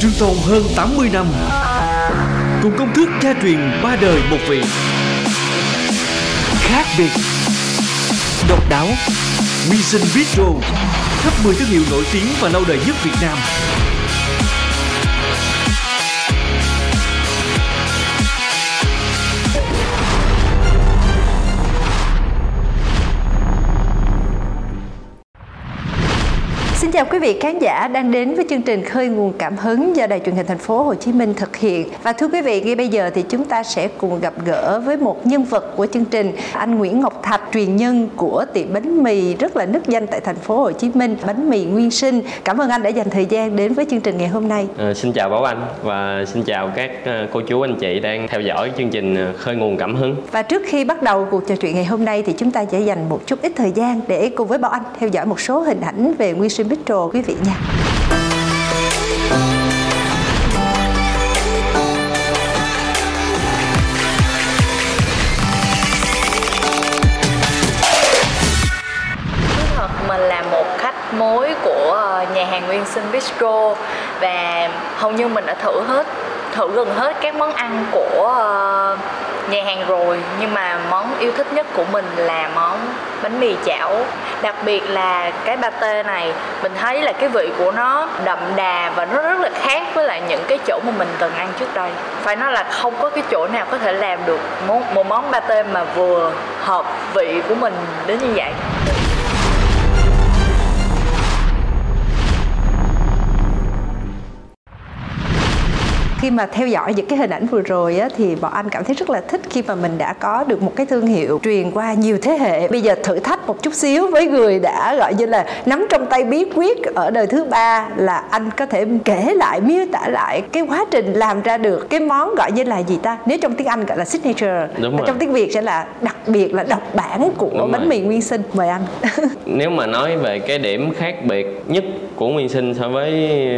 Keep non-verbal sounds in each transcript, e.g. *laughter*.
Trường tồn hơn 80 năm, Cùng công thức gia truyền ba đời một vị. Khác biệt, Độc đáo Mission Bistro Khắp 10 thương hiệu nổi tiếng và lâu đời nhất Việt Nam. Chào quý vị khán giả đang đến với chương trình Khơi nguồn cảm hứng do Đài truyền hình thành phố Hồ Chí Minh thực hiện. Và thưa quý vị, ngay bây giờ thì chúng ta sẽ cùng gặp gỡ với một nhân vật của chương trình, anh Nguyễn Ngọc Thạch, truyền nhân của tiệm bánh mì rất là nức danh tại thành phố Hồ Chí Minh, bánh mì Nguyên Sinh. Cảm ơn anh đã dành thời gian đến với chương trình ngày hôm nay. À, xin chào Bảo Anh và xin chào các ờ, cô chú anh chị đang theo dõi chương trình ờ, Khơi nguồn cảm hứng. Và trước khi bắt đầu cuộc trò chuyện ngày hôm nay thì chúng ta sẽ dành một chút ít thời gian để cùng với Bảo Anh theo dõi một số hình ảnh về Nguyên Sinh trồ quý vị nha. Thú thật mình là một khách mối của ờ, nhà hàng Nguyên Sinh Bistro và hầu như mình đã thử hết thử gần hết các món ăn của uh, nhà hàng rồi nhưng mà món yêu thích nhất của mình là món bánh mì chảo. Đặc biệt là cái pate này mình thấy là cái vị của nó đậm đà và nó rất là khác với lại những cái chỗ mà mình từng ăn trước đây. Phải nói là không có cái chỗ nào có thể làm được một, một món pate mà vừa hợp vị của mình đến như vậy. Khi mà theo dõi những cái hình ảnh vừa rồi á, thì bọn anh cảm thấy rất là thích khi mà mình đã có được một cái thương hiệu truyền qua nhiều thế hệ bây giờ thử thách một chút xíu với người đã gọi như là nắm trong tay bí quyết ở đời thứ ba là anh có thể kể lại miêu tả lại cái quá trình làm ra được cái món gọi như là gì ta nếu trong tiếng anh gọi là signature Đúng rồi. trong tiếng việt sẽ là đặc biệt là độc bản của Đúng bánh rồi. mì nguyên sinh mời anh *laughs* Nếu mà nói về cái điểm khác biệt nhất của Nguyên Sinh so với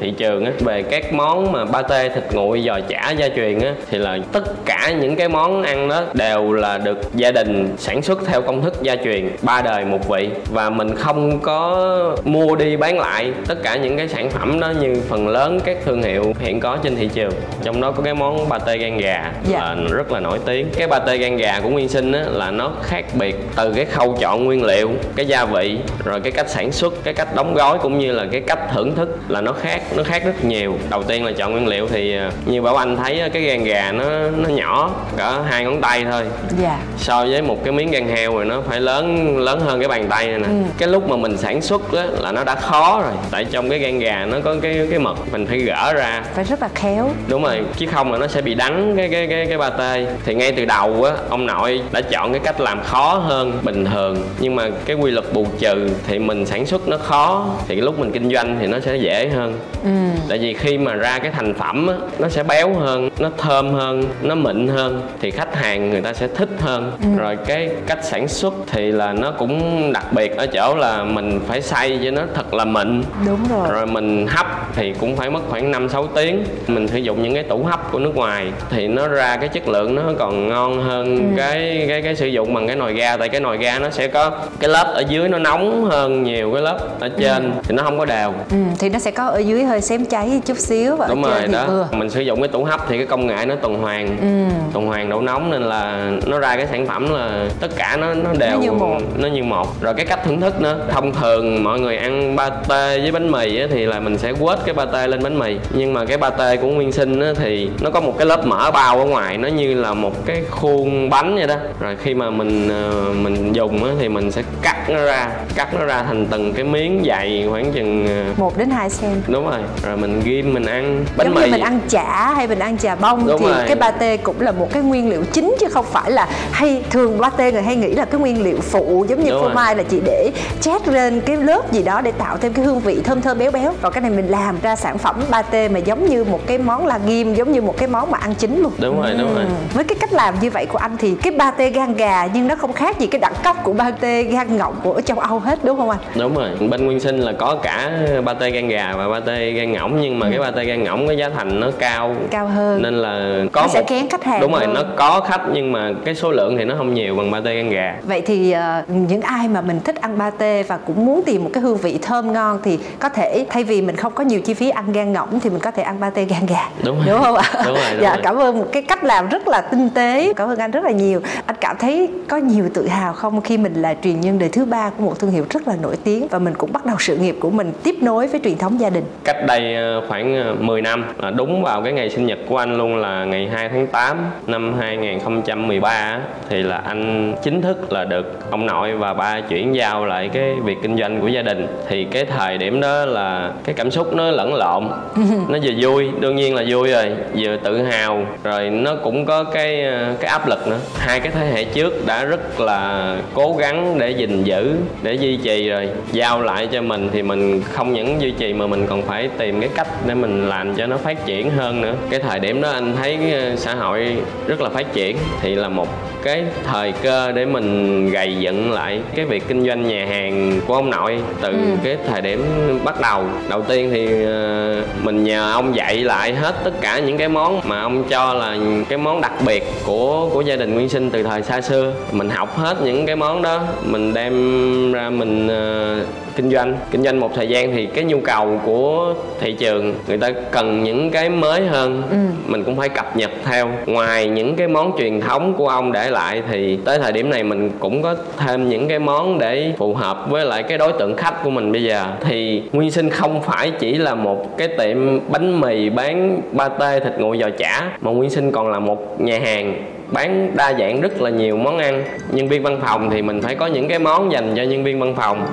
thị trường á, về các món mà pate thịt nguội giò chả gia truyền á, thì là tất cả những cái món ăn đó đều là được gia đình sản xuất theo công thức gia truyền ba đời một vị. Và mình không có mua đi bán lại tất cả những cái sản phẩm đó như phần lớn các thương hiệu hiện có trên thị trường. Trong đó có cái món pate gan gà Dạ. là rất là nổi tiếng. Cái pate gan gà của Nguyên Sinh á, là nó khác biệt từ cái khâu chọn nguyên liệu cái gia vị rồi cái cách sản xuất cái cách đóng gói cũng như là cái cách thưởng thức là nó khác nó khác rất nhiều. Đầu tiên là chọn nguyên liệu thì à, như bảo anh thấy cái gan gà nó nó nhỏ cỡ hai ngón tay thôi. Dạ. So với một cái miếng gan heo rồi nó phải lớn lớn hơn cái bàn tay này nè. Ừ. cái lúc mà mình sản xuất á, là nó đã khó rồi. Tại trong cái gan gà nó có cái cái mật mình phải gỡ ra. Phải rất là khéo. Đúng rồi chứ không là nó sẽ bị đắng cái cái cái cái pate thì ngay từ đầu á ông nội đã chọn cái cách làm khó hơn bình thường. Nhưng mà cái quy luật bù trừ thì mình sản xuất nó khó. Thì cái lúc mình kinh doanh thì nó sẽ dễ hơn. Ừ. tại vì khi mà ra cái thành phẩm á nó sẽ béo hơn nó thơm hơn nó mịn hơn thì khách hàng người ta sẽ thích hơn rồi cái cách sản xuất thì là nó cũng đặc biệt ở chỗ là mình phải xay cho nó thật là mịn đúng rồi rồi mình hấp thì cũng phải mất khoảng 5 6 tiếng. Mình sử dụng những cái tủ hấp của nước ngoài thì nó ra cái chất lượng nó còn ngon hơn cái cái cái sử dụng bằng cái nồi ga tại cái nồi ga nó sẽ có cái lớp ở dưới nó nóng hơn nhiều cái lớp ở trên thì nó không có đều. ừ. thì nó sẽ có ở dưới hơi xém cháy chút xíu và Đúng ở rồi trên thì đó. vừa Mình sử dụng cái tủ hấp thì cái công nghệ nó tuần hoàn. ừ. tuần hoàn độ nóng nên là nó ra cái sản phẩm là tất cả nó nó đều như một. nó như một rồi cái cách thưởng thức nữa thông thường mọi người ăn pate với bánh mì á, thì là mình sẽ quết cái pate lên bánh mì nhưng mà cái pate của nguyên sinh á, thì nó có một cái lớp mỡ bao ở ngoài nó như là một cái khuôn bánh vậy đó rồi khi mà mình ờ, mình dùng á, thì mình sẽ cắt nó ra cắt nó ra thành từng cái miếng dày khoảng chừng ờ, một đến hai cm đúng rồi rồi mình ghim mình ăn bánh giống mì như mình ăn chả chả hay mình ăn chà bông Đúng thì rồi. cái pate cũng là một cái nguyên liệu chính chứ không phải là hay thường pate người hay nghĩ là cái nguyên liệu phụ giống như Đúng phô rồi. mai là chỉ để chét lên cái lớp gì đó để tạo thêm cái hương vị thơm thơm béo béo còn cái này mình làm ra sản phẩm pate mà giống như một cái món là ghim giống như một cái món mà ăn chính luôn Đúng rồi, đúng rồi. với cái cách làm như vậy của anh thì cái pate gan gà nhưng nó không khác gì cái đẳng cấp của pate gan ngỗng của châu Âu hết đúng không anh đúng rồi bên nguyên sinh là có cả pate gan gà và pate gan ngỗng nhưng mà cái pate gan ngỗng cái giá thành nó cao cao hơn nên là có Nó sẽ kén khách hàng đúng rồi hơn. nó có khách nhưng mà cái số lượng thì nó không nhiều bằng pate gan gà Vậy thì ờ, những ai mà mình thích ăn pate và cũng muốn tìm một cái hương vị thơm ngon thì có thể thay vì mình không có nhiều chi phí ăn gan ngỗng thì mình có thể ăn pate gan gà. Đúng rồi. không ạ? Đúng rồi, đúng dạ rồi. cảm ơn một cái cách làm rất là tinh tế. Cảm ơn anh rất là nhiều. Anh cảm thấy có nhiều tự hào không khi mình là truyền nhân đời thứ ba của một thương hiệu rất là nổi tiếng và mình cũng bắt đầu sự nghiệp của mình tiếp nối với truyền thống gia đình. cách đây ờ, khoảng ờ, 10 năm là đúng vào cái ngày sinh nhật của anh luôn là ngày 2 tháng 8 năm 2013 á, thì là anh chính thức là được ông nội và ba chuyển giao lại cái việc kinh doanh của gia đình. Thì cái thời điểm đó là cái cảm xúc nó lẫn lộn *laughs* nó vừa vui đương nhiên là vui rồi vừa tự hào. Rồi nó cũng có cái ờ, cái áp lực nữa. Hai cái thế hệ trước đã rất là cố gắng để gìn giữ để duy trì rồi. Giao lại cho mình thì mình không những duy trì mà mình còn phải tìm cái cách để mình làm cho nó phát triển hơn nữa. Cái thời điểm đó anh thấy ờ, xã hội rất là phát triển. Thì là một cái thời cơ để mình gầy dựng lại cái việc kinh doanh nhà hàng của ông nội từ cái thời điểm bắt đầu. Đầu tiên thì ờ, mình nhờ ông dạy lại hết tất cả những cái món mà ông cho là cái món đặc biệt của của gia đình Nguyên Sinh từ thời xa xưa. Mình học hết những cái món đó mình đem ra mình ờ, kinh doanh. Kinh doanh một thời gian thì cái nhu cầu của thị trường người ta cần những cái mới hơn. Mình cũng phải cập nhật theo. Ngoài những cái món truyền thống của ông để lại thì tới thời điểm này mình cũng có thêm những cái món để phù hợp với lại cái đối tượng khách của mình bây giờ. Thì nguyên sinh không phải chỉ là một cái tiệm bánh mì bán pate thịt nguội giò chả mà nguyên sinh còn là một nhà hàng bán đa dạng rất là nhiều món ăn. Nhân viên văn phòng thì mình phải có những cái món dành cho nhân viên văn phòng.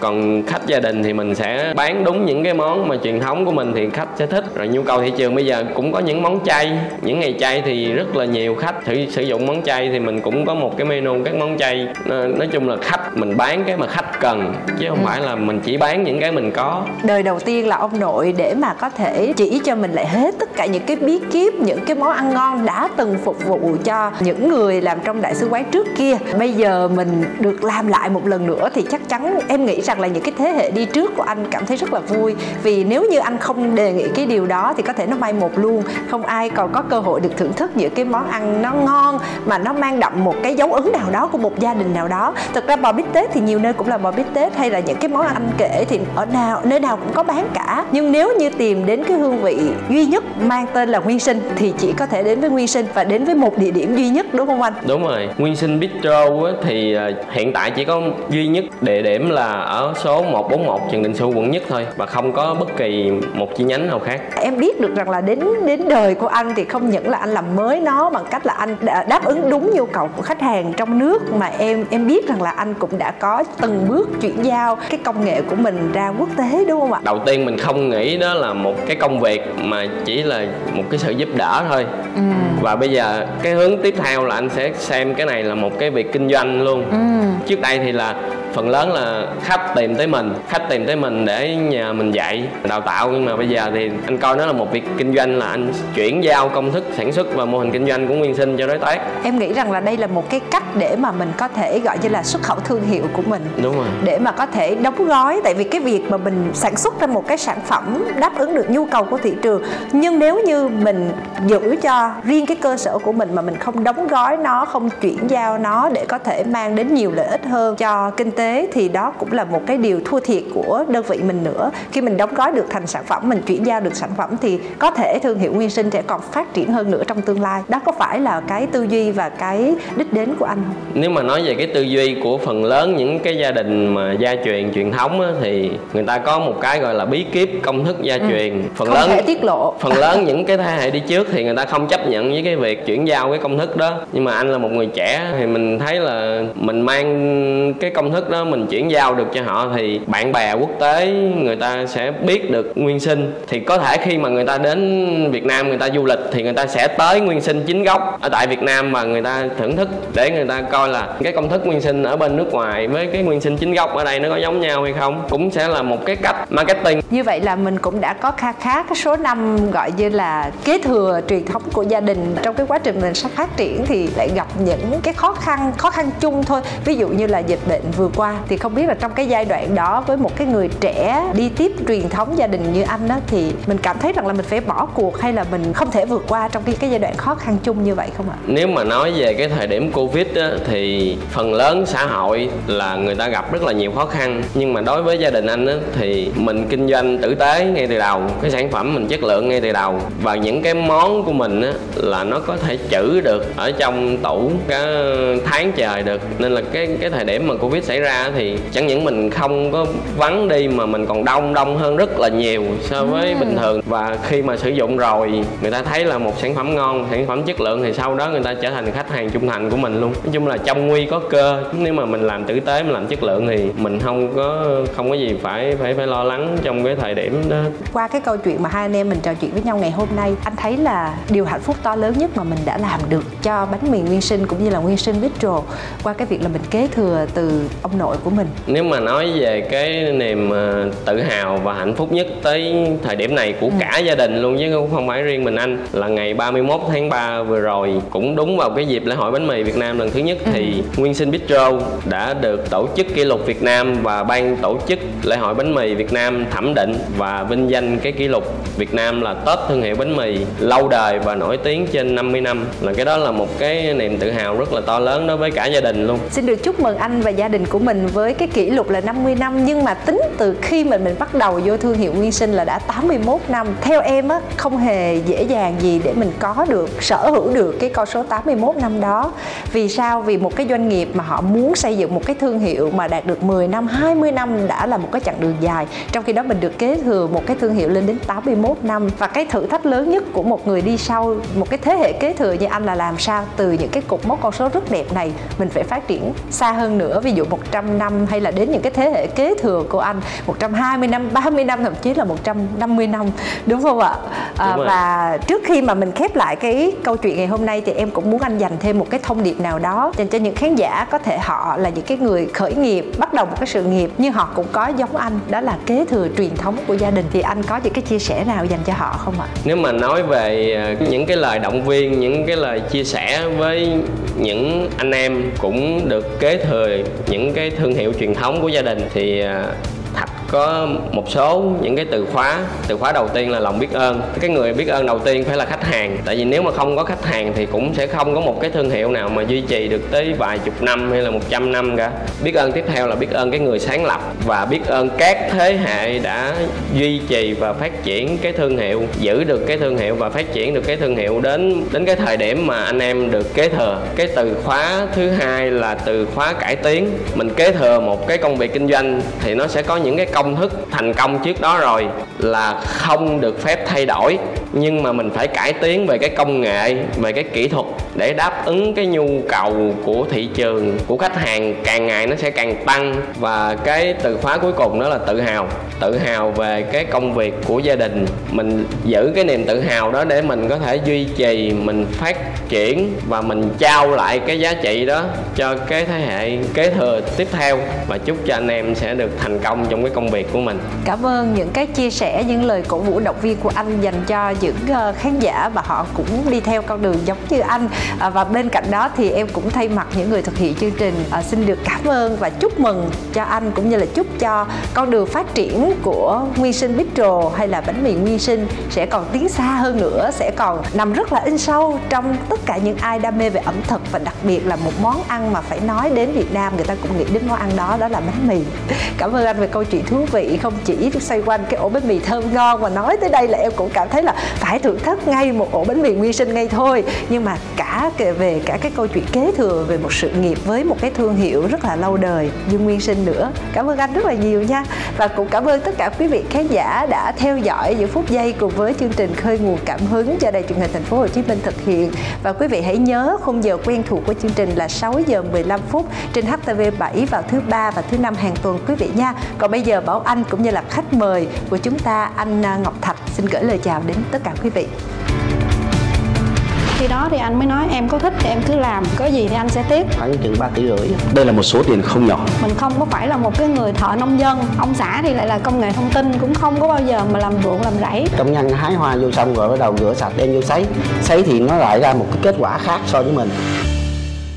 Còn khách gia đình thì mình sẽ bán đúng những cái món mà truyền thống của mình thì khách sẽ thích. Rồi nhu cầu thị trường bây giờ cũng có những món chay. Những ngày chay thì rất là nhiều khách thử sử dụng món chay thì mình cũng có một cái menu các món chay. Nó- nói chung là khách mình bán cái mà khách cần chứ không phải là mình chỉ bán những cái mình có. Đời đầu tiên là ông nội để mà có thể chỉ cho mình lại hết tất cả những cái bí kíp những cái món ăn ngon đã từng phục vụ cho những người làm trong đại sứ quán trước kia. Bây giờ mình được làm lại một lần nữa thì chắc chắn em nghĩ rằng là những cái thế hệ đi trước của anh cảm thấy rất là vui. Vì nếu như anh không đề nghị cái điều đó thì có thể nó mai một luôn. Không ai còn có cơ hội được thưởng thức những cái món ăn nó ngon mà nó mang đậm một cái dấu ấn nào đó của một gia đình nào đó. Thực ra bò bít tết thì nhiều nơi cũng là bò bít tết hay là những cái món ăn anh kể thì ở nào, nơi nào cũng có bán cả. Nhưng nếu như tìm đến cái hương vị duy nhất mang tên là nguyên sinh thì chỉ có thể đến với nguyên sinh và đến với một địa điểm duy nhất đúng không anh Đúng rồi, Nguyên Sinh Bistro á, thì ờ, hiện tại chỉ có duy nhất địa điểm là ở số 141 Trần Đình Xu quận nhất thôi và không có bất kỳ một chi nhánh nào khác. em biết được rằng là đến đến đời của anh thì không những là anh làm mới nó bằng cách là anh đã đáp ứng đúng nhu cầu của khách hàng trong nước mà em em biết rằng là anh cũng đã có từng bước chuyển giao cái công nghệ của mình ra quốc tế đúng không ạ Đầu tiên mình không nghĩ đó là một cái công việc mà chỉ là một cái sự giúp đỡ thôi. Và bây giờ cái hướng tiếp theo là anh sẽ xem cái này là một cái việc kinh doanh luôn. Trước đây thì là phần lớn là khách tìm tới mình khách tìm tới mình để nhờ mình dạy đào tạo. Nhưng mà bây giờ thì anh coi nó là một việc kinh doanh là anh chuyển giao công thức sản xuất và mô hình kinh doanh của nguyên sinh cho đối tác. Em nghĩ rằng là đây là một cái cách để mà mình có thể gọi như là xuất khẩu thương hiệu của mình. Đúng rồi. Để mà có thể đóng gói. Tại vì cái việc mà mình sản xuất ra một cái sản phẩm đáp ứng được nhu cầu của thị trường nhưng nếu như mình giữ cho riêng cái cơ sở của mình mà mình không đóng gói nó không chuyển giao nó để có thể mang đến nhiều lợi ích hơn cho kinh tế thì đó cũng là một cái điều thua thiệt của đơn vị mình nữa. Khi mình đóng gói được thành sản phẩm mình chuyển giao được sản phẩm thì có thể thương hiệu nguyên sinh sẽ còn phát triển hơn nữa trong tương lai. Đó có phải là cái tư duy và cái đích đến của anh không? Nếu mà nói về cái tư duy của phần lớn những cái gia đình mà gia truyền truyền thống á, thì người ta có một cái gọi là bí kíp công thức gia truyền. Phần không lớn thể tiết lộ. phần lớn những cái thế hệ đi trước thì người ta không chấp nhận với cái việc chuyển giao cái công thức đó. Nhưng mà anh là một người trẻ thì mình thấy là mình mang cái công thức thức đó mình chuyển giao được cho họ thì bạn bè quốc tế người ta sẽ biết được nguyên sinh. Thì có thể khi mà người ta đến Việt Nam người ta du lịch thì người ta sẽ tới nguyên sinh chính gốc. Ở tại Việt Nam mà người ta thưởng thức để người ta coi là cái công thức nguyên sinh ở bên nước ngoài với cái nguyên sinh chính gốc ở đây nó có giống nhau hay không cũng sẽ là một cái cách marketing. Như vậy là mình cũng đã có kha khá cái số năm gọi như là kế thừa truyền thống của gia đình. Trong cái quá trình mình sắp phát triển thì lại gặp những cái khó khăn khó khăn chung thôi. Ví dụ như là dịch bệnh vừa qua thì không biết là trong cái giai đoạn đó với một cái người trẻ đi tiếp truyền thống gia đình như anh đó thì mình cảm thấy rằng là mình phải bỏ cuộc hay là mình không thể vượt qua trong cái cái giai đoạn khó khăn chung như vậy không ạ? Nếu mà nói về cái thời điểm Covid á, thì phần lớn xã hội là người ta gặp rất là nhiều khó khăn. Nhưng mà đối với gia đình anh á, thì mình kinh doanh tử tế ngay từ đầu cái sản phẩm mình chất lượng ngay từ đầu. Và những cái món của mình á, là nó có thể trữ được ở trong tủ cả tháng trời được. Nên là cái cái thời điểm mà Covid xảy ra thì chẳng những mình không có vắng đi mà mình còn đông đông hơn rất là nhiều so với ừ. bình thường. Và khi mà sử dụng rồi người ta thấy là một sản phẩm ngon sản phẩm chất lượng thì sau đó người ta trở thành khách hàng trung thành của mình luôn. Nói chung là trong nguy có cơ nếu mà mình làm tử tế mình làm chất lượng thì mình không có không có gì phải phải phải lo lắng trong cái thời điểm đó. Qua cái câu chuyện mà hai anh em mình trò chuyện với nhau ngày hôm nay anh thấy là điều hạnh phúc to lớn nhất mà mình đã làm được cho bánh mì nguyên sinh cũng như là nguyên sinh bistro qua cái việc là mình kế thừa từ ông nội của mình nếu mà nói về cái niềm ờ, tự hào và hạnh phúc nhất tới thời điểm này của ừ. cả gia đình luôn chứ không phải riêng mình anh là ngày 31 tháng 3 vừa rồi cũng đúng vào cái dịp lễ hội bánh mì Việt Nam lần thứ nhất ừ. thì Nguyên Sinh Bistro đã được tổ chức kỷ lục Việt Nam và ban tổ chức lễ hội bánh mì Việt Nam thẩm định và vinh danh cái kỷ lục Việt Nam là top thương hiệu bánh mì lâu đời và nổi tiếng trên 50 năm là cái đó là một cái niềm tự hào rất là to lớn đối với cả gia đình luôn. Xin được chúc mừng anh và gia đình của mình mình với cái kỷ lục là 50 năm, nhưng mà tính từ khi mình mình bắt đầu vô thương hiệu Nguyên Sinh là đã 81 năm. Theo em á, không hề dễ dàng gì để mình có được, sở hữu được cái con số 81 năm đó. Vì sao? Vì một cái doanh nghiệp mà họ muốn xây dựng một cái thương hiệu mà đạt được 10 năm, 20 năm đã là một cái chặng đường dài. Trong khi đó mình được kế thừa một cái thương hiệu lên đến 81 năm. Và cái thử thách lớn nhất của một người đi sau một cái thế hệ kế thừa như anh là làm sao? Từ những cái cục mốc con số rất đẹp này mình phải phát triển xa hơn nữa. Ví dụ 100 năm hay là đến những cái thế hệ kế thừa của anh 120 năm 30 năm thậm chí là 150 năm đúng không ạ? À, và trước khi mà mình khép lại cái câu chuyện ngày hôm nay thì em cũng muốn anh dành thêm một cái thông điệp nào đó. Dành cho những khán giả có thể họ là những cái người khởi nghiệp, bắt đầu một cái sự nghiệp, nhưng họ cũng có giống anh, đó là kế thừa truyền thống của gia đình. Thì anh có những cái chia sẻ nào dành cho họ không ạ? Nếu mà nói về ờ, những cái lời động viên, những cái lời chia sẻ với những anh em cũng được kế thừa những cái thương hiệu truyền thống của gia đình thì ờ, có một số những cái từ khóa từ khóa đầu tiên là lòng biết ơn. Cái người biết ơn đầu tiên phải là khách hàng, tại vì nếu mà không có khách hàng thì cũng sẽ không có một cái thương hiệu nào mà duy trì được tới vài chục năm hay là một trăm năm cả. Biết ơn tiếp theo là biết ơn cái người sáng lập và biết ơn các thế hệ đã duy trì và phát triển cái thương hiệu, giữ được cái thương hiệu và phát triển được cái thương hiệu đến đến cái thời điểm mà anh em được kế thừa. Cái từ khóa thứ hai là từ khóa cải tiến. Mình kế thừa một cái công việc kinh doanh thì nó sẽ có những cái công công thức thành công trước đó rồi là không được phép thay đổi. Nhưng mà mình phải cải tiến về cái công nghệ, về cái kỹ thuật để đáp ứng cái nhu cầu của thị trường, của khách hàng. Càng ngày nó sẽ càng tăng. Và cái từ khóa cuối cùng đó là tự hào. Tự hào về cái công việc của gia đình. Mình giữ cái niềm tự hào đó để mình có thể duy trì, mình phát triển và mình trao lại cái giá trị đó cho cái thế hệ kế thừa tiếp theo. Và chúc cho anh em sẽ được thành công trong cái công việc của mình. Cảm ơn những cái chia sẻ, những lời cổ vũ động viên của anh dành cho những ờ, khán giả và họ cũng đi theo con đường giống như anh. À, và bên cạnh đó thì em cũng thay mặt những người thực hiện chương trình à, xin được cảm ơn và chúc mừng cho anh cũng như là chúc cho con đường phát triển của Nguyên Sinh Bistro hay là bánh mì Nguyên Sinh sẽ còn tiến xa hơn nữa, sẽ còn nằm rất là in sâu trong tất cả những ai đam mê về ẩm thực và đặc biệt là một món ăn mà phải nói đến Việt Nam, người ta cũng nghĩ đến món ăn đó đó là bánh mì. Cảm ơn anh về câu chuyện thú vị, không chỉ xoay quanh cái ổ bánh mì thơm ngon mà nói tới đây là em cũng cảm thấy là phải thưởng thức ngay một ổ bánh mì nguyên sinh ngay thôi. Nhưng mà cả về cả cái câu chuyện kế thừa về một sự nghiệp với một cái thương hiệu rất là lâu đời như Nguyên Sinh nữa. Cảm ơn anh rất là nhiều nha. Và cũng cảm ơn tất cả quý vị khán giả đã theo dõi những phút giây cùng với chương trình khơi nguồn cảm hứng do đài truyền hình thành phố Hồ Chí Minh thực hiện. Và quý vị hãy nhớ khung giờ quen thuộc của chương trình là 6 giờ 15 phút trên HTV7 vào thứ ba và thứ năm hàng tuần quý vị nha. Còn bây giờ Bảo Anh cũng như là khách mời của chúng ta anh à, Ngọc Thạch. Xin gửi lời chào đến tất cả quý vị. Khi đó thì anh mới nói em có thích thì em cứ làm có gì thì anh sẽ tiếp. Khoảng chừng 3 tỷ rưỡi. Đây là một số tiền không nhỏ. Mình không có phải là một cái người thợ nông dân. Ông xã thì lại là công nghệ thông tin cũng không có bao giờ mà làm ruộng làm rẫy. Công nhân hái hoa vô xong rồi bắt đầu rửa sạch đem vô sấy. Sấy thì nó lại ra một cái kết quả khác so với mình